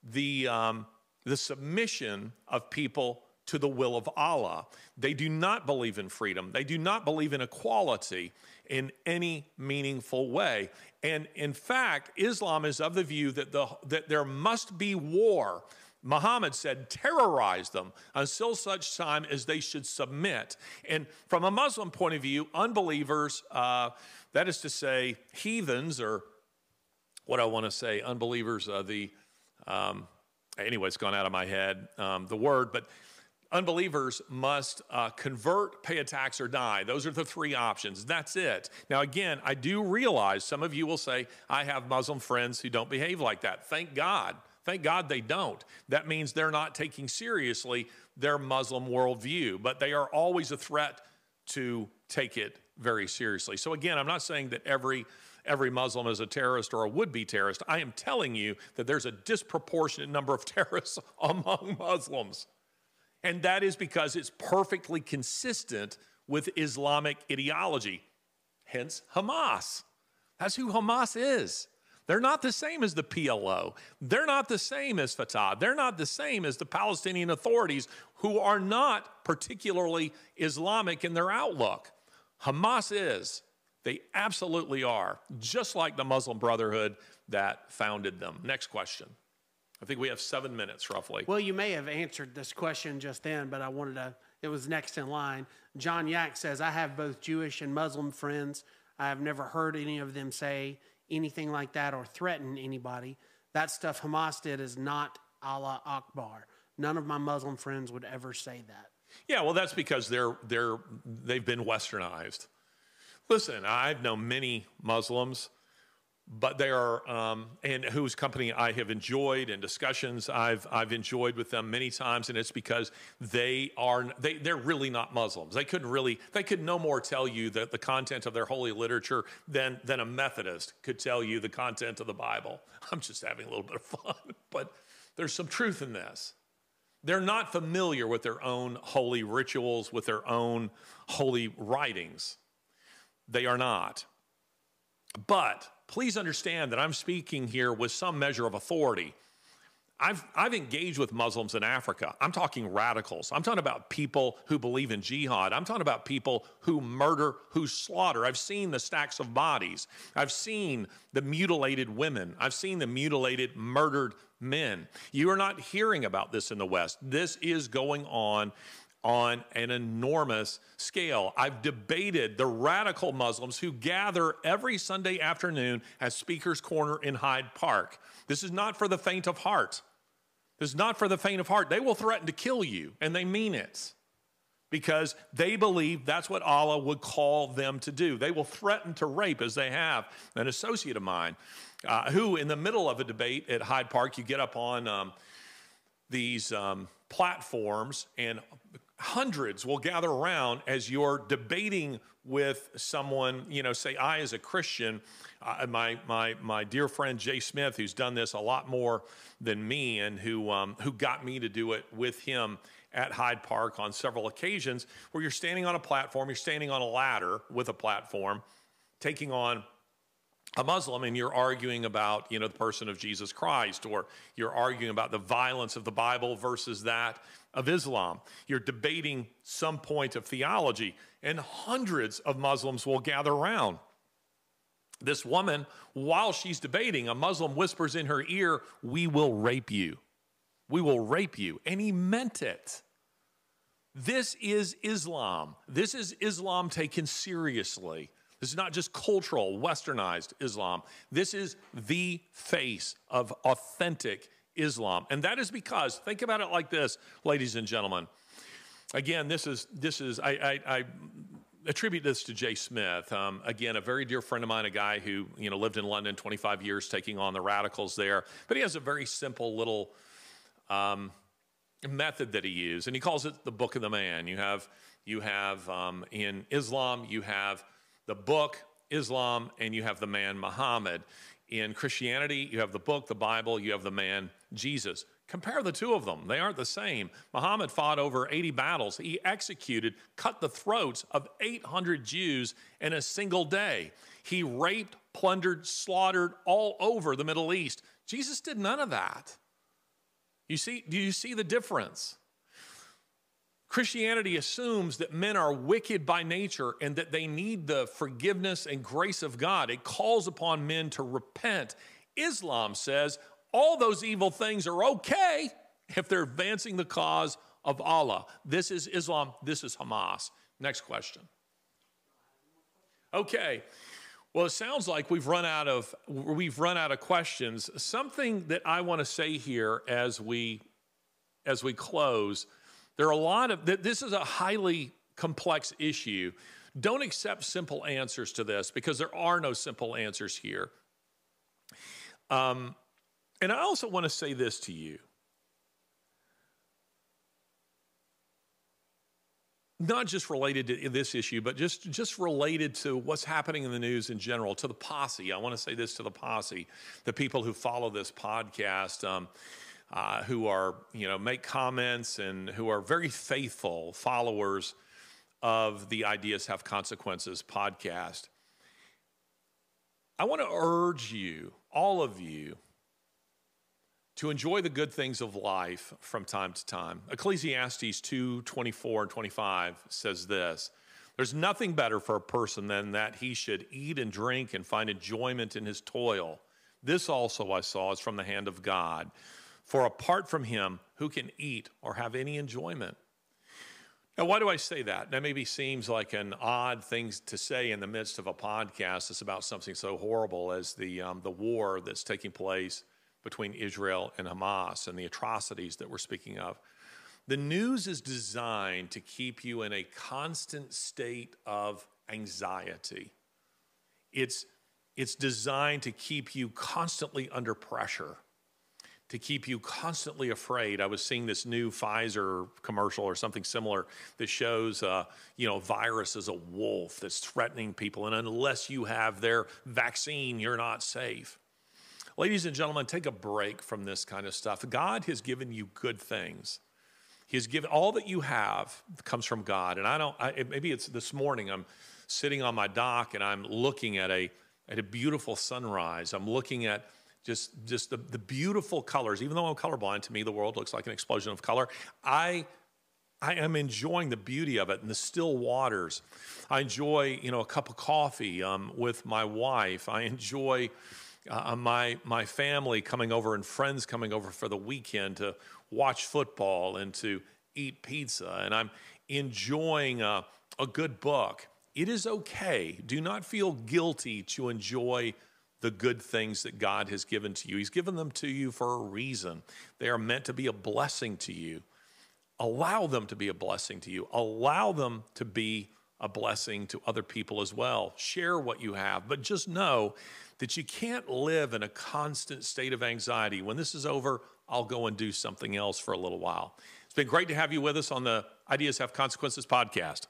the. Um, the submission of people to the will of Allah. They do not believe in freedom. They do not believe in equality in any meaningful way. And in fact, Islam is of the view that, the, that there must be war. Muhammad said, terrorize them until such time as they should submit. And from a Muslim point of view, unbelievers, uh, that is to say, heathens, or what I want to say, unbelievers, the um, anyway, it's gone out of my head, um, the word, but unbelievers must uh, convert, pay a tax, or die. Those are the three options. That's it. Now, again, I do realize some of you will say, I have Muslim friends who don't behave like that. Thank God. Thank God they don't. That means they're not taking seriously their Muslim worldview, but they are always a threat to take it very seriously. So, again, I'm not saying that every every Muslim is a terrorist or a would be terrorist. I am telling you that there's a disproportionate number of [LAUGHS] terrorists among Muslims. And that is because it's perfectly consistent with Islamic ideology, hence Hamas. That's who Hamas is. They're not the same as the PLO. They're not the same as Fatah. They're not the same as the Palestinian authorities who are not particularly Islamic in their outlook. Hamas is. They absolutely are, just like the Muslim Brotherhood that founded them. Next question. I think we have seven minutes roughly. Well, you may have answered this question just then, but I wanted to, it was next in line. John Yak says, I have both Jewish and Muslim friends. I have never heard any of them say anything like that or threaten anybody. That stuff Hamas did is not Allah Akbar. None of my Muslim friends would ever say that. Yeah, well, that's because they're, they're, they've been westernized. Listen, I've known many Muslims, but they are, um, and whose company I have enjoyed and discussions I've, I've enjoyed with them many times, and it's because they are, they, they're really not Muslims. They couldn't really, they could no more tell you the, the content of their holy literature than, than a Methodist could tell you the content of the Bible. [LAUGHS] I'm just having a little bit of fun, [LAUGHS] but there's some truth in this. They're not familiar with their own holy rituals, with their own holy writings. They are not. But please understand that I'm speaking here with some measure of authority. I've, I've engaged with Muslims in Africa. I'm talking radicals. I'm talking about people who believe in jihad. I'm talking about people who murder, who slaughter. I've seen the stacks of bodies. I've seen the mutilated women. I've seen the mutilated, murdered men. You are not hearing about this in the West. This is going on on an enormous scale. I've debated the radical Muslims who gather every Sunday afternoon at Speaker's Corner in Hyde Park. This is not for the faint of heart. This is not for the faint of heart. They will threaten to kill you, and they mean it because they believe that's what Allah would call them to do. They will threaten to rape, as they have an associate of mine, uh, who, in the middle of a debate at Hyde Park, you get up on um, these um, platforms and hundreds will gather around as you're debating with someone, you know, say, I as a Christian, uh, my, my, my dear friend Jay Smith, who's done this a lot more than me and who, um, who got me to do it with him at Hyde Park on several occasions, where you're standing on a platform, you're standing on a ladder with a platform, taking on a Muslim and you're arguing about, you know, the person of Jesus Christ, or you're arguing about the violence of the Bible versus that of Islam. You're debating some point of theology, and hundreds of Muslims will gather around. This woman, while she's debating, a Muslim whispers in her ear, We will rape you. We will rape you. And he meant it. This is Islam. This is Islam taken seriously. This is not just cultural, westernized Islam. This is the face of authentic Islam. And that is because, think about it like this, ladies and gentlemen. Again, this is, this is I, I, I attribute this to Jay Smith. Um, again, a very dear friend of mine, a guy who you know lived in London 25 years, taking on the radicals there. But he has a very simple little um, method that he used, and he calls it the Book of the Man. You have you have um, in Islam, you have the book Islam, and you have the man Muhammad. In Christianity, you have the book, the Bible, you have the man Jesus. Compare the two of them. They aren't the same. Muhammad fought over 80 battles. He executed, cut the throats of 800 Jews in a single day. He raped, plundered, slaughtered all over the Middle East. Jesus did none of that. You see, do you see the difference? Christianity assumes that men are wicked by nature and that they need the forgiveness and grace of God. It calls upon men to repent. Islam says all those evil things are okay if they're advancing the cause of Allah. This is Islam, this is Hamas. Next question. Okay. Well, it sounds like we've run out of we've run out of questions. Something that I want to say here as we as we close, there are a lot of this is a highly complex issue. Don't accept simple answers to this because there are no simple answers here. Um, and I also want to say this to you. Not just related to this issue, but just, just related to what's happening in the news in general, to the posse. I want to say this to the posse, the people who follow this podcast, um, uh, who are, you know, make comments and who are very faithful followers of the Ideas Have Consequences podcast. I want to urge you, all of you, to enjoy the good things of life from time to time. Ecclesiastes 2 24 and 25 says this There's nothing better for a person than that he should eat and drink and find enjoyment in his toil. This also I saw is from the hand of God. For apart from him, who can eat or have any enjoyment? Now, why do I say that? That maybe seems like an odd thing to say in the midst of a podcast that's about something so horrible as the, um, the war that's taking place between Israel and Hamas and the atrocities that we're speaking of. The news is designed to keep you in a constant state of anxiety. It's, it's designed to keep you constantly under pressure, to keep you constantly afraid. I was seeing this new Pfizer commercial or something similar that shows, uh, you know, virus as a wolf that's threatening people, and unless you have their vaccine, you're not safe. Ladies and gentlemen, take a break from this kind of stuff. God has given you good things. He has given all that you have comes from God. And I don't, I, maybe it's this morning, I'm sitting on my dock and I'm looking at a, at a beautiful sunrise. I'm looking at just just the, the beautiful colors. Even though I'm colorblind, to me the world looks like an explosion of color. I I am enjoying the beauty of it and the still waters. I enjoy, you know, a cup of coffee um, with my wife. I enjoy uh, my my family coming over and friends coming over for the weekend to watch football and to eat pizza. And I'm enjoying a, a good book. It is okay. Do not feel guilty to enjoy the good things that God has given to you. He's given them to you for a reason. They are meant to be a blessing to you. Allow them to be a blessing to you. Allow them to be a blessing to other people as well. Share what you have, but just know that you can't live in a constant state of anxiety. When this is over, I'll go and do something else for a little while. It's been great to have you with us on the Ideas Have Consequences podcast.